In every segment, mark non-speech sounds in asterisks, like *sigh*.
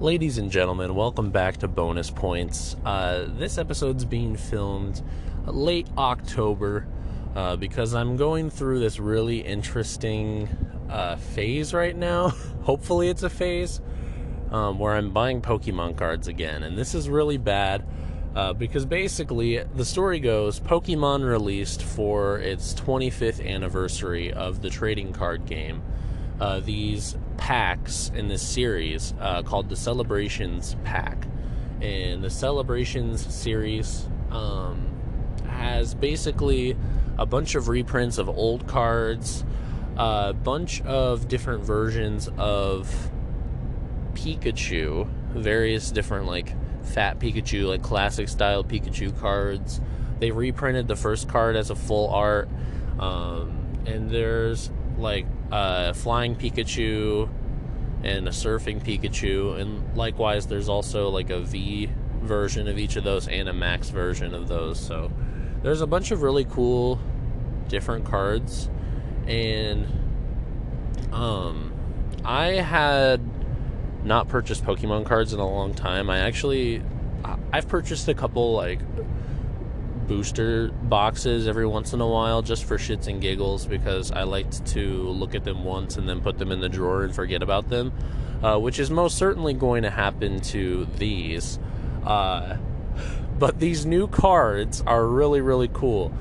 Ladies and gentlemen, welcome back to Bonus Points. Uh, this episode's being filmed late October uh, because I'm going through this really interesting uh, phase right now. *laughs* Hopefully, it's a phase um, where I'm buying Pokemon cards again. And this is really bad uh, because basically, the story goes Pokemon released for its 25th anniversary of the trading card game. Uh, these packs in this series uh, called the Celebrations Pack. And the Celebrations series um, has basically a bunch of reprints of old cards, a bunch of different versions of Pikachu, various different like fat Pikachu, like classic style Pikachu cards. They reprinted the first card as a full art. Um, and there's like a flying Pikachu and a surfing Pikachu, and likewise, there's also like a V version of each of those and a max version of those. So there's a bunch of really cool different cards, and um, I had not purchased Pokemon cards in a long time. I actually I've purchased a couple like booster boxes every once in a while just for shits and giggles because I liked to look at them once and then put them in the drawer and forget about them, uh, which is most certainly going to happen to these. Uh, *laughs* but these new cards are really really cool,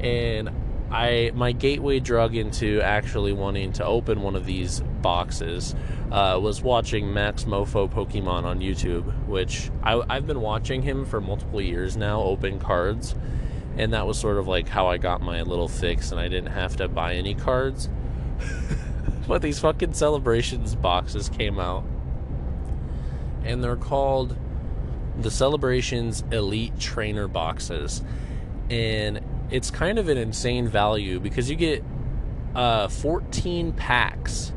and I my gateway drug into actually wanting to open one of these boxes uh, was watching Max Moefoe Pokemon on YouTube, which I, I've been watching him for multiple years now, open cards, and that was sort of like how I got my little fix, and I didn't have to buy any cards. *laughs* but these fucking celebrations boxes came out, and they're called the Celebrations Elite Trainer boxes, and it's kind of an insane value because you get uh, 14 packs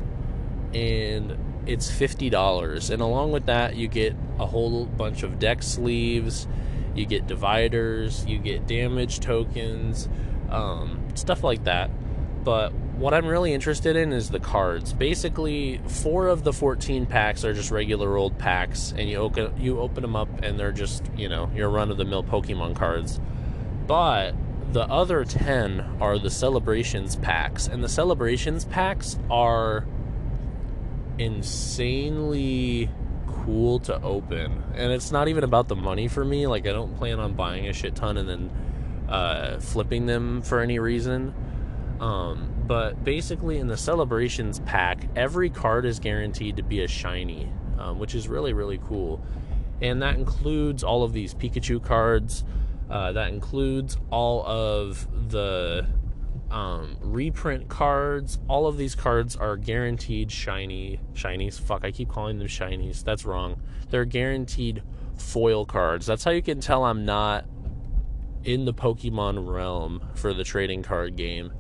and it's $50 and along with that you get a whole bunch of deck sleeves you get dividers you get damage tokens um, stuff like that. But what i'm really interested in is the cards. Basically four of the 14 packs are just regular old packs and you open you open them up and they're just you know your run-of-the-mill pokemon cards. But the other 10 are the celebrations packs and the celebrations packs are insanely cool to open. And it's not even about the money for me. Like, I don't plan on buying a shit ton and then uh, flipping them for any reason. Um, but basically, in the celebrations pack, every card is guaranteed to be a shiny, um, which is really, really cool. And that includes all of these Pikachu cards. Uh, that includes all of the um, reprint cards. All of these cards are guaranteed shiny. Shinies. Fuck, I keep calling them shinies. That's wrong. They're guaranteed foil cards. That's how you can tell I'm not in the Pokemon realm for the trading card game.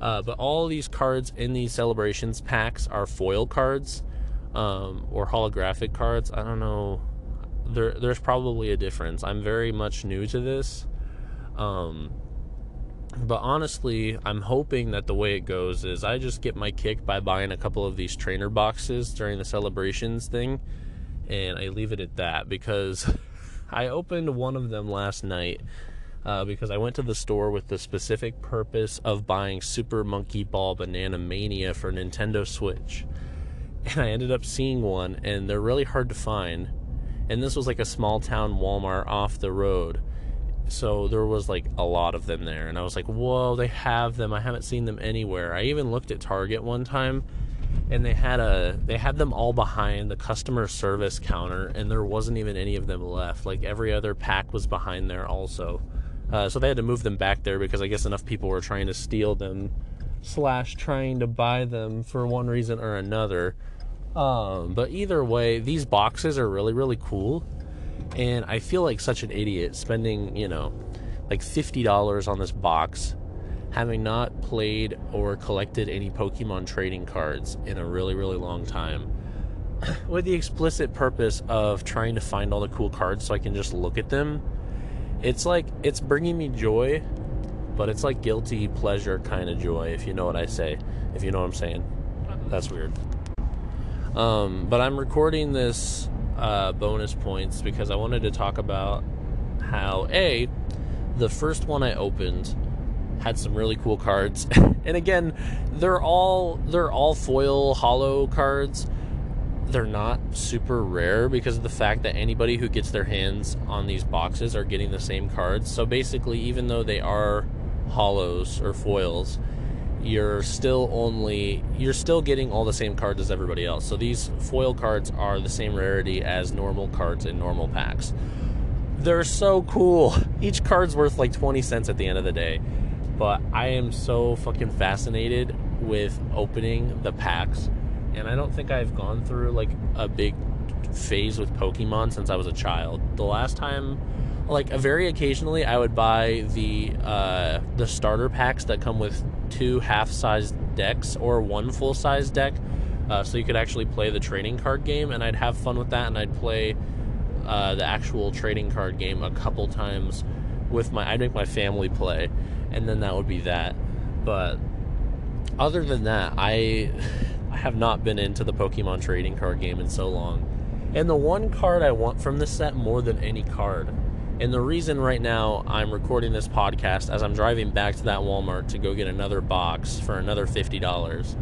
Uh, but all these cards in these celebrations packs are foil cards um, or holographic cards. I don't know. There, there's probably a difference. I'm very much new to this. Um, but honestly, I'm hoping that the way it goes is I just get my kick by buying a couple of these trainer boxes during the celebrations thing, and I leave it at that because *laughs* I opened one of them last night uh, because I went to the store with the specific purpose of buying Super Monkey Ball Banana Mania for Nintendo Switch. *laughs* And I ended up seeing one, and they're really hard to find. And this was like a small town Walmart off the road so there was like a lot of them there and i was like whoa they have them. I haven't seen them anywhere. I even looked at target one time and they had a they had them all behind the customer service counter and there wasn't even any of them left. Like every other pack was behind there also. Uh, so they had to move them back there because i guess enough people were trying to steal them slash trying to buy them for one reason or another. Um, but either way these boxes are really really cool and I feel like such an idiot spending, you know, like $50 on this box, having not played or collected any Pokemon trading cards in a really, really long time. *clears throat* With the explicit purpose of trying to find all the cool cards so I can just look at them. It's like, it's bringing me joy, but it's like guilty pleasure kind of joy, if you know what I say. If you know what I'm saying. That's weird. Um, but I'm recording this uh, bonus points because I wanted to talk about how a the first one I opened had some really cool cards, *laughs* and again, they're all they're all foil holo cards. They're not super rare because of the fact that anybody who gets their hands on these boxes are getting the same cards. So basically, even though they are holos or foils, you're still only you're still getting all the same cards as everybody else. So these foil cards are the same rarity as normal cards in normal packs. They're so cool. Each card's worth like 20 cents at the end of the day. But I am so fucking fascinated with opening the packs. And I don't think I've gone through like a big phase with Pokemon since I was a child. The last time like very occasionally I would buy the uh, the starter packs that come with two half-sized decks or one full-size deck, uh, so you could actually play the trading card game, and I'd have fun with that, and I'd play uh, the actual trading card game a couple times with my. I'd make my family play, and then that would be that. But other than that, I *sighs* I have not been into the Pokemon trading card game in so long. And the one card I want from this set more than any card and the reason right now I'm recording this podcast as I'm driving back to that Walmart to go get another box for another $50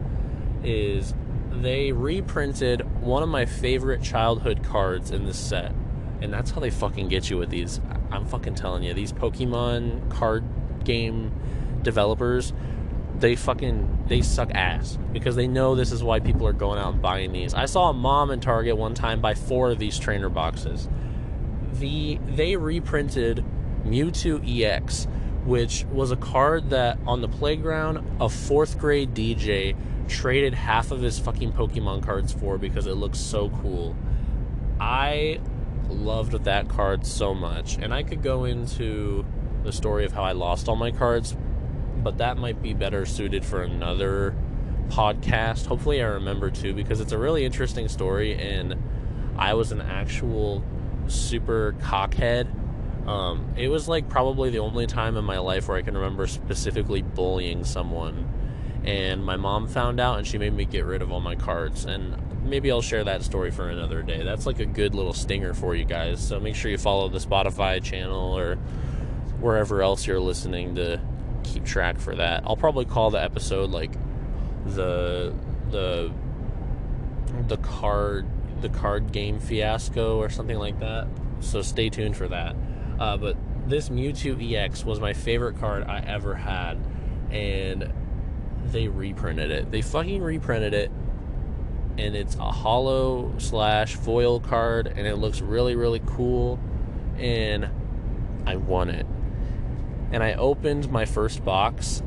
is they reprinted one of my favorite childhood cards in this set. And that's how they fucking get you with these. I'm fucking telling you, these Pokemon card game developers, they fucking they suck ass because they know this is why people are going out and buying these. I saw a mom in Target one time buy four of these trainer boxes the they reprinted Mewtwo EX, which was a card that on the playground a fourth grade DJ traded half of his fucking Pokemon cards for because it looks so cool. I loved that card so much, and I could go into the story of how I lost all my cards, but that might be better suited for another podcast. Hopefully, I remember too because it's a really interesting story, and I was an actual super cockhead. Um, it was like probably the only time in my life where I can remember specifically bullying someone. And my mom found out and she made me get rid of all my cards. And maybe I'll share that story for another day. That's like a good little stinger for you guys. So make sure you follow the Spotify channel or wherever else you're listening to keep track for that. I'll probably call the episode like the the the card the card game fiasco or something like that. So stay tuned for that. Uh, but this Mewtwo EX was my favorite card I ever had, and they reprinted it. They fucking reprinted it, and it's a holo slash foil card, and it looks really really cool, and I won it. And I opened my first box,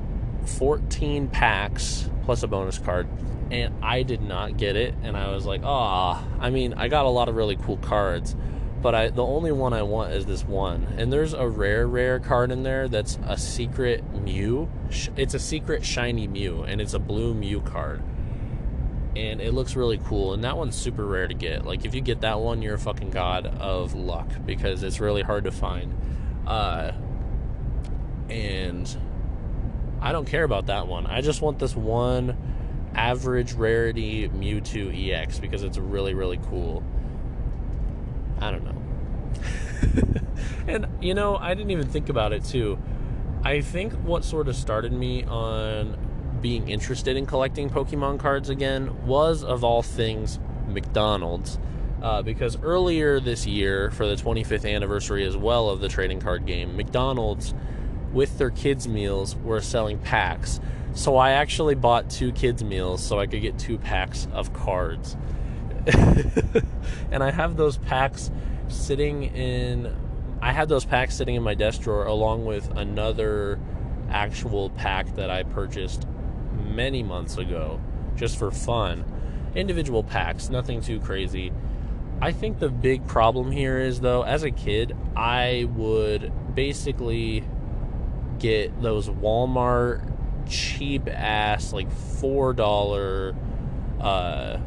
14 packs plus a bonus card and I did not get it. And I was like, ah. I mean, I got a lot of really cool cards, but I the only one I want is this one. And there's a rare, rare card in there that's a secret Mew. It's a secret shiny Mew, and it's a blue Mew card. And it looks really cool, and that one's super rare to get. Like, if you get that one, you're a fucking god of luck because it's really hard to find. Uh, and I don't care about that one. I just want this one average rarity Mewtwo EX because it's really, really cool. I don't know. *laughs* and, you know, I didn't even think about it too. I think what sort of started me on being interested in collecting Pokemon cards again was, of all things, McDonald's. Uh, because earlier this year, for the 25th anniversary as well of the trading card game, McDonald's, with their kids' meals, were selling packs so I actually bought two kids' meals so I could get two packs of cards. *laughs* and I have those packs sitting in I had those packs sitting in my desk drawer along with another actual pack that I purchased many months ago just for fun. Individual packs, nothing too crazy. I think the big problem here is though, as a kid, I would basically get those Walmart cheap ass like four dollar uh,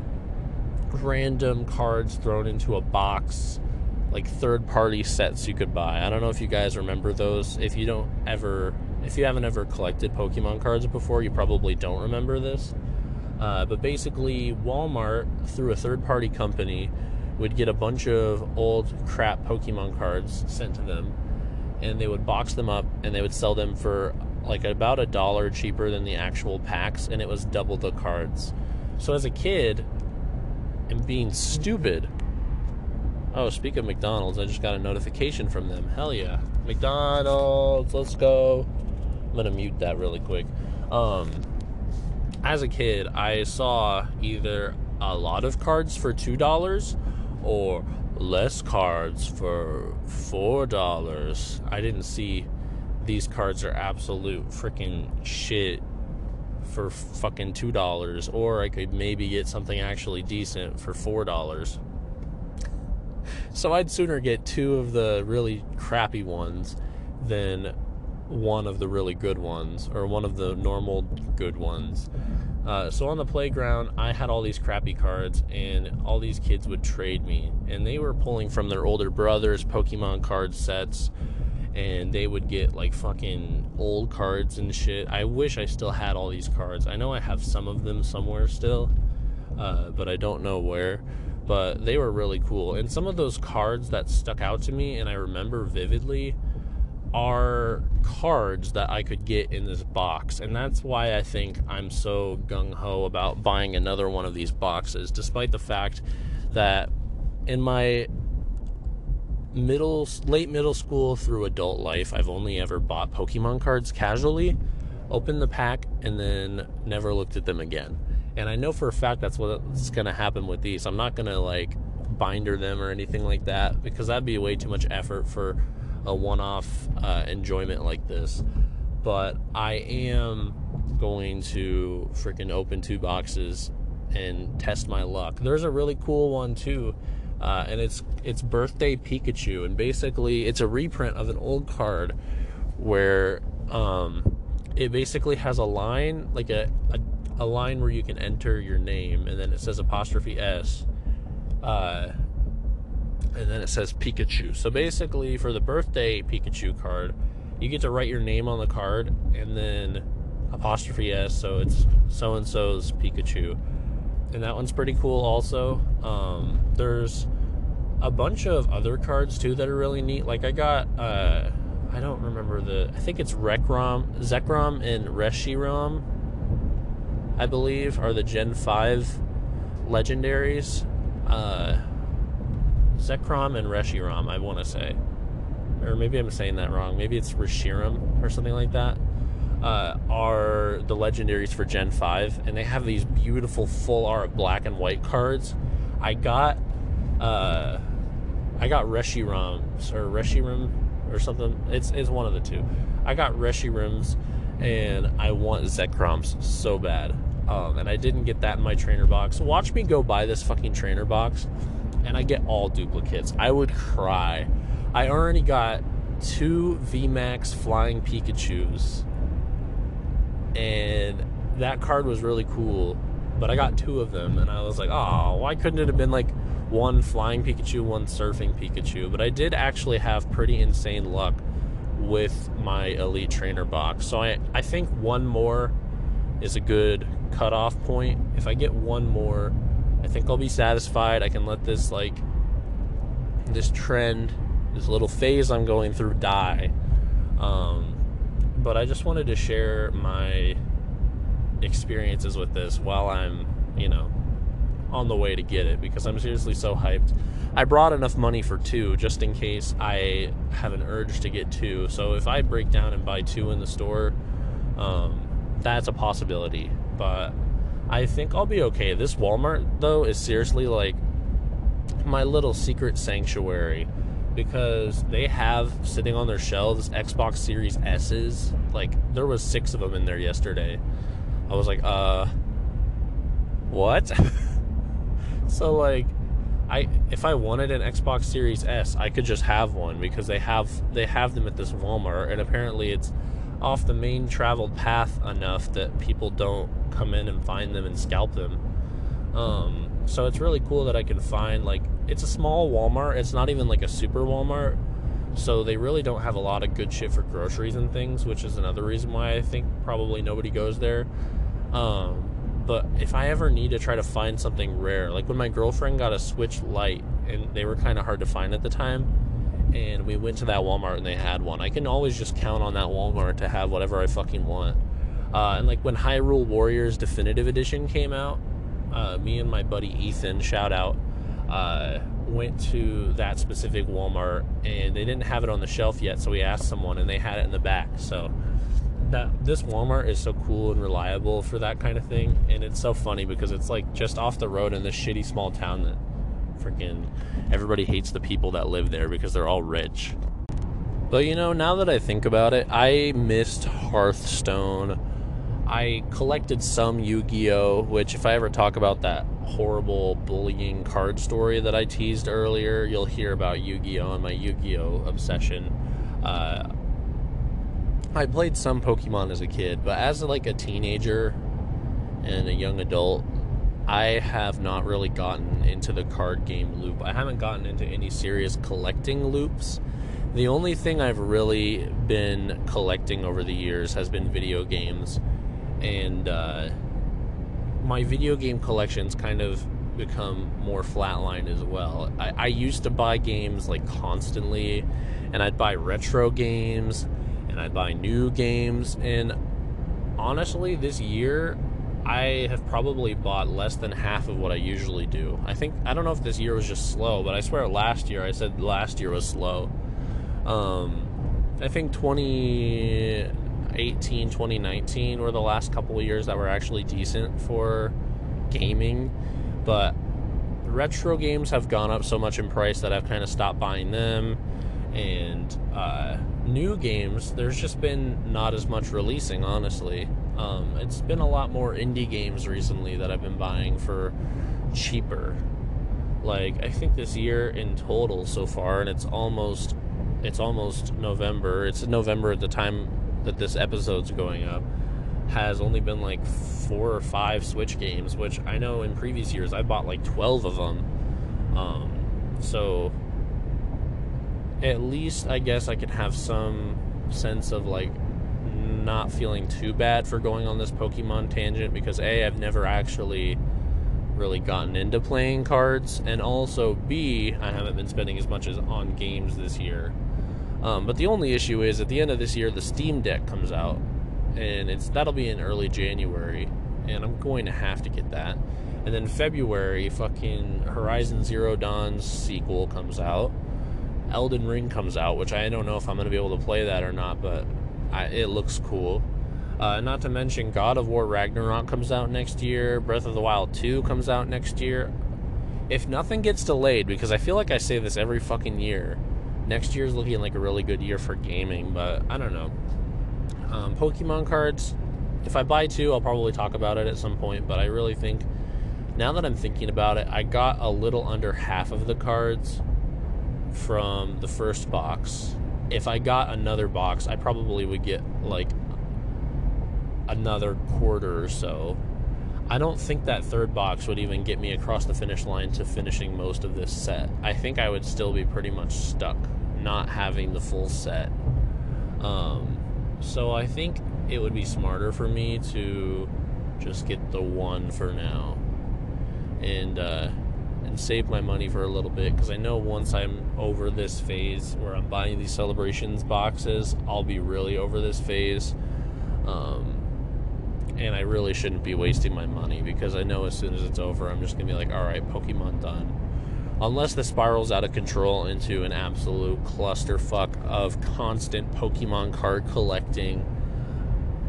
random cards thrown into a box like third party sets you could buy. I don't know if you guys remember those. If you don't ever if you haven't ever collected Pokemon cards before, you probably don't remember this. Uh, but basically, Walmart, through a third party company, would get a bunch of old crap Pokemon cards sent to them, and they would box them up and they would sell them for like about a dollar cheaper than the actual packs, and it was double the cards. So as a kid, and being stupid. Oh, speak of McDonald's, I just got a notification from them. Hell yeah, McDonald's, let's go. I'm gonna mute that really quick. Um, as a kid, I saw either a lot of cards for two dollars or less cards for four dollars. I didn't see these cards are absolute freaking shit for fucking two dollars, or I could maybe get something actually decent for four dollars. So I'd sooner get two of the really crappy ones than one of the really good ones, or one of the normal good ones. Uh, so on the playground, I had all these crappy cards, and all these kids would trade me, and they were pulling from their older brothers' Pokemon card sets, and they would get like fucking old cards and shit. I wish I still had all these cards. I know I have some of them somewhere still, uh, but I don't know where. But they were really cool, and some of those cards that stuck out to me, and I remember vividly are cards that I could get in this box. And that's why I think I'm so gung ho about buying another one of these boxes, despite the fact that in my middle late middle school through adult life I've only ever bought Pokemon cards casually, opened the pack and then never looked at them again. And I know for a fact that's what's going to happen with these. I'm not going to like binder them or anything like that because that'd be way too much effort for a one-off uh, enjoyment like this. But I am going to freaking open two boxes and test my luck. There's a really cool one too, uh, and it's it's birthday Pikachu, and basically it's a reprint of an old card where um, it basically has a line like a, a, a line where you can enter your name, and then it says apostrophe s. Uh, and then it says Pikachu. So basically, for the birthday Pikachu card, you get to write your name on the card and then apostrophe s, so it's so and so's Pikachu. And that one's pretty cool, also. Um, there's a bunch of other cards too that are really neat. Like I got, uh, I don't remember the, I think it's Rekrom, Zekrom, and Reshiram, I believe, are the Gen 5 legendaries. Uh, Zekrom and Reshiram, I want to say. Or maybe I'm saying that wrong. Maybe it's Reshiram or something like that. Uh, are the legendaries for Gen 5, and they have these beautiful full art black and white cards. I got, uh, I got Reshirams or Reshiram or something. It's it's one of the two. I got Reshirams, and I want Zekroms so bad. Um, and I didn't get that in my trainer box. Watch me go buy this fucking trainer box and I get all duplicates. I would cry. I already got two VMAX flying Pikachus, and that card was really cool. But I got two of them, and I was like, oh, why couldn't it have been like one flying Pikachu, one surfing Pikachu? But I did actually have pretty insane luck with my Elite Trainer box. So I, I think one more is a good cutoff point. If I get one more, I think I'll be satisfied. I can let this like this trend, this little phase I'm going through die. Um, but I just wanted to share my experiences with this while I'm, you know, on the way to get it because I'm seriously so hyped. I brought enough money for two just in case I have an urge to get two. So if I break down and buy two in the store, um, that's a possibility. But I think I'll be okay. This Walmart, though, is seriously like my little secret sanctuary because they have sitting on their shelves Xbox Series S's. Like, there was six of them in there yesterday. I was like, uh, what? *laughs* so, like, I if I wanted an Xbox Series S, I could just have one because they have they have them at this Walmart, and apparently it's off the main traveled path enough that people don't come in and find them and scalp them. Um, so it's really cool that I can find like it's a small Walmart. It's not even like a super Walmart. So they really don't have a lot of good shit for groceries and things, which is another reason why I think probably nobody goes there. Um, but if I ever need to try to find something rare, like when my girlfriend got a Switch Lite and they were kind of hard to find at the time, and we went to that Walmart and they had one, I can always just count on that Walmart to have whatever I fucking want. Uh, and like when Hyrule Warriors Definitive Edition came out, uh, me and my buddy Ethan, shout out, uh, went to that specific Walmart and they didn't have it on the shelf yet, so we asked someone and they had it in the back. So that this Walmart is so cool and reliable for that kind of thing, and it's so funny because it's like just off the road in this shitty small town that freaking everybody hates the people that live there because they're all rich. But you know, now that I think about it, I missed Hearthstone. I collected some Yu Gi Oh! Which, if I ever talk about that horrible bullying card story that I teased earlier, you'll hear about Yu Gi Oh! and my Yu Gi Oh! obsession. Uh, I played some Pokemon as a kid, but as like a teenager and a young adult, I have not really gotten into the card game loop. I haven't gotten into any serious collecting loops. The only thing I've really been collecting over the years has been video games, and uh, my video game collections kind of become more flatlined as well. I, I used to buy games like constantly, and I'd buy retro games and I'd buy new games. And honestly, this year, I have probably bought less than half of what I usually do. I think, I don't know if this year was just slow, but I swear last year, I said last year was slow. Um, I think 2018, 2019 were the last couple of years that were actually decent for gaming. But retro games have gone up so much in price that I've kind of stopped buying them. And, uh, new games, there's just been not as much releasing, honestly. Um, it's been a lot more indie games recently that I've been buying for cheaper. Like I think this year in total so far, and it's almost it's almost November. It's November at the time that this episode's going up. Has only been like four or five Switch games, which I know in previous years I bought like twelve of them. Um, so at least I guess I can have some sense of like not feeling too bad for going on this Pokemon tangent because A, I've never actually really gotten into playing cards, and also B, I haven't been spending as much as on games this year. Um, but the only issue is at the end of this year, the Steam Deck comes out, and it's that'll be in early January, and I'm going to have to get that. And then February, fucking Horizon Zero Dawn's sequel comes out Elden Ring comes out, which I don't know if I'm going to be able to play that or not, but I, it looks cool. Uh, not to mention, God of War Ragnarok comes out next year. Breath of the Wild 2 comes out next year. If nothing gets delayed, because I feel like I say this every fucking year, next year is looking like a really good year for gaming, but I don't know. Um, Pokemon cards, if I buy two, I'll probably talk about it at some point, but I really think, now that I'm thinking about it, I got a little under half of the cards from the first box. If I got another box, I probably would get like another quarter or so. I don't think that third box would even get me across the finish line to finishing most of this set. I think I would still be pretty much stuck not having the full set. Um, so I think it would be smarter for me to just get the one for now. And uh, and save my money for a little bit because I know once I'm over this phase where I'm buying these celebrations boxes, I'll be really over this phase. Um, and I really shouldn't be wasting my money because I know as soon as it's over, I'm just gonna be like, all right, Pokemon done. Unless this spirals out of control into an absolute clusterfuck of constant Pokemon card collecting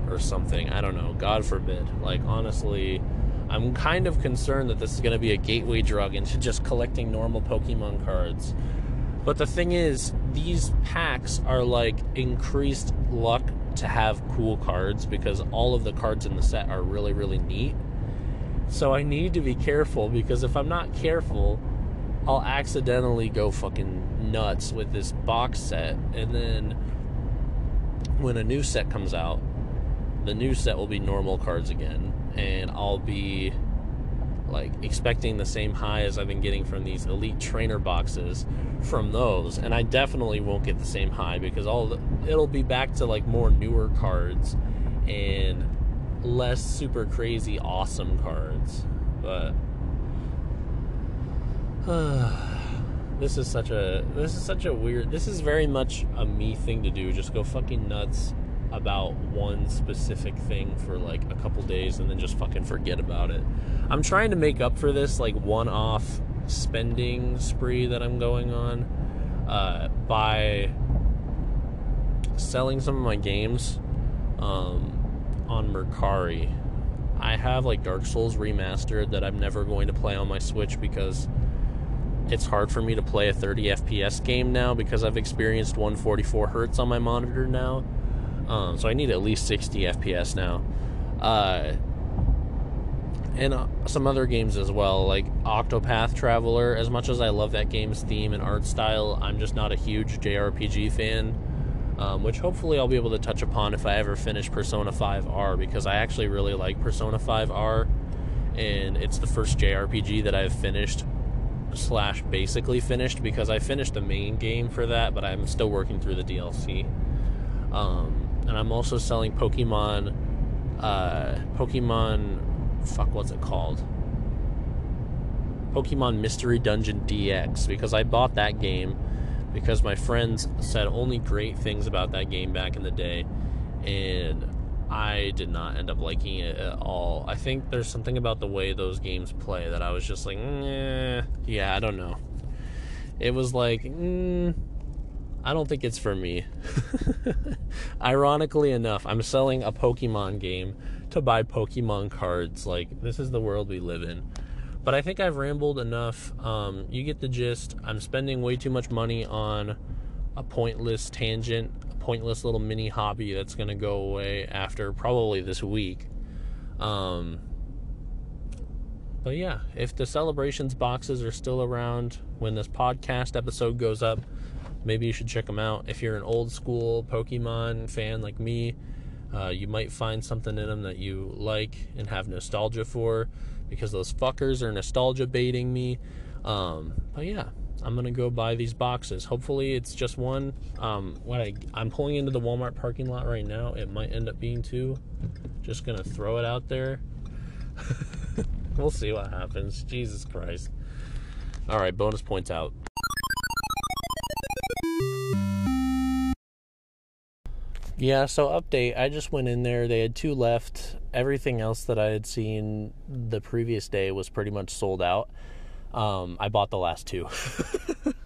or something. I don't know. God forbid. Like, honestly, I'm kind of concerned that this is going to be a gateway drug into just collecting normal Pokemon cards. But the thing is, these packs are like increased luck to have cool cards because all of the cards in the set are really, really neat. So I need to be careful because if I'm not careful, I'll accidentally go fucking nuts with this box set. And then when a new set comes out, the new set will be normal cards again and I'll be like expecting the same high as I've been getting from these elite trainer boxes from those and I definitely won't get the same high because all the, it'll be back to like more newer cards and less super crazy awesome cards. But *sighs* this is such a this is such a weird this is very much a me thing to do. Just go fucking nuts about one specific thing for like a couple days and then just fucking forget about it. I'm trying to make up for this like one-off spending spree that i'm going on uh, by selling some of my games um, on mercari. I have like dark souls remastered that i'm never going to play on my switch because it's hard for me to play a 30 FPS game now because I've experienced 144 hertz on my monitor now. Um, so I need at least 60 FPS now. Uh, and uh, some other games as well, like Octopath Traveler. As much as I love that game's theme and art style, I'm just not a huge JRPG fan. Um, which hopefully I'll be able to touch upon if I ever finish Persona 5R because I actually really like Persona 5R, and it's the first JRPG that I've finished slash basically finished because I finished the main game for that, but I'm still working through the DLC. Um, and I'm also selling Pokemon, uh, Pokemon, fuck, what's it called? Pokemon Mystery Dungeon DX because I bought that game because my friends said only great things about that game back in the day, and I did not end up liking it at all. I think there's something about the way those games play that I was just like, yeah, I don't know. It was like, mm, I don't think it's for me. *laughs* Ironically enough, I'm selling a Pokemon game to buy Pokemon cards. Like, this is the world we live in. But I think I've rambled enough. Um, you get the gist. I'm spending way too much money on a pointless tangent pointless little mini hobby that's going to go away after probably this week. Um, but yeah, if the celebrations boxes are still around when this podcast episode goes up, maybe you should check them out. If you're an old school Pokemon fan like me, uh, you might find something in them that you like and have nostalgia for because those fuckers are nostalgia baiting me. Um, but yeah, I'm gonna go buy these boxes. Hopefully, it's just one. Um, what I I'm pulling into the Walmart parking lot right now. It might end up being two. Just gonna throw it out there. *laughs* we'll see what happens. Jesus Christ. All right, bonus points out. Yeah, so update. I just went in there. They had two left. Everything else that I had seen the previous day was pretty much sold out. Um, I bought the last two. *laughs*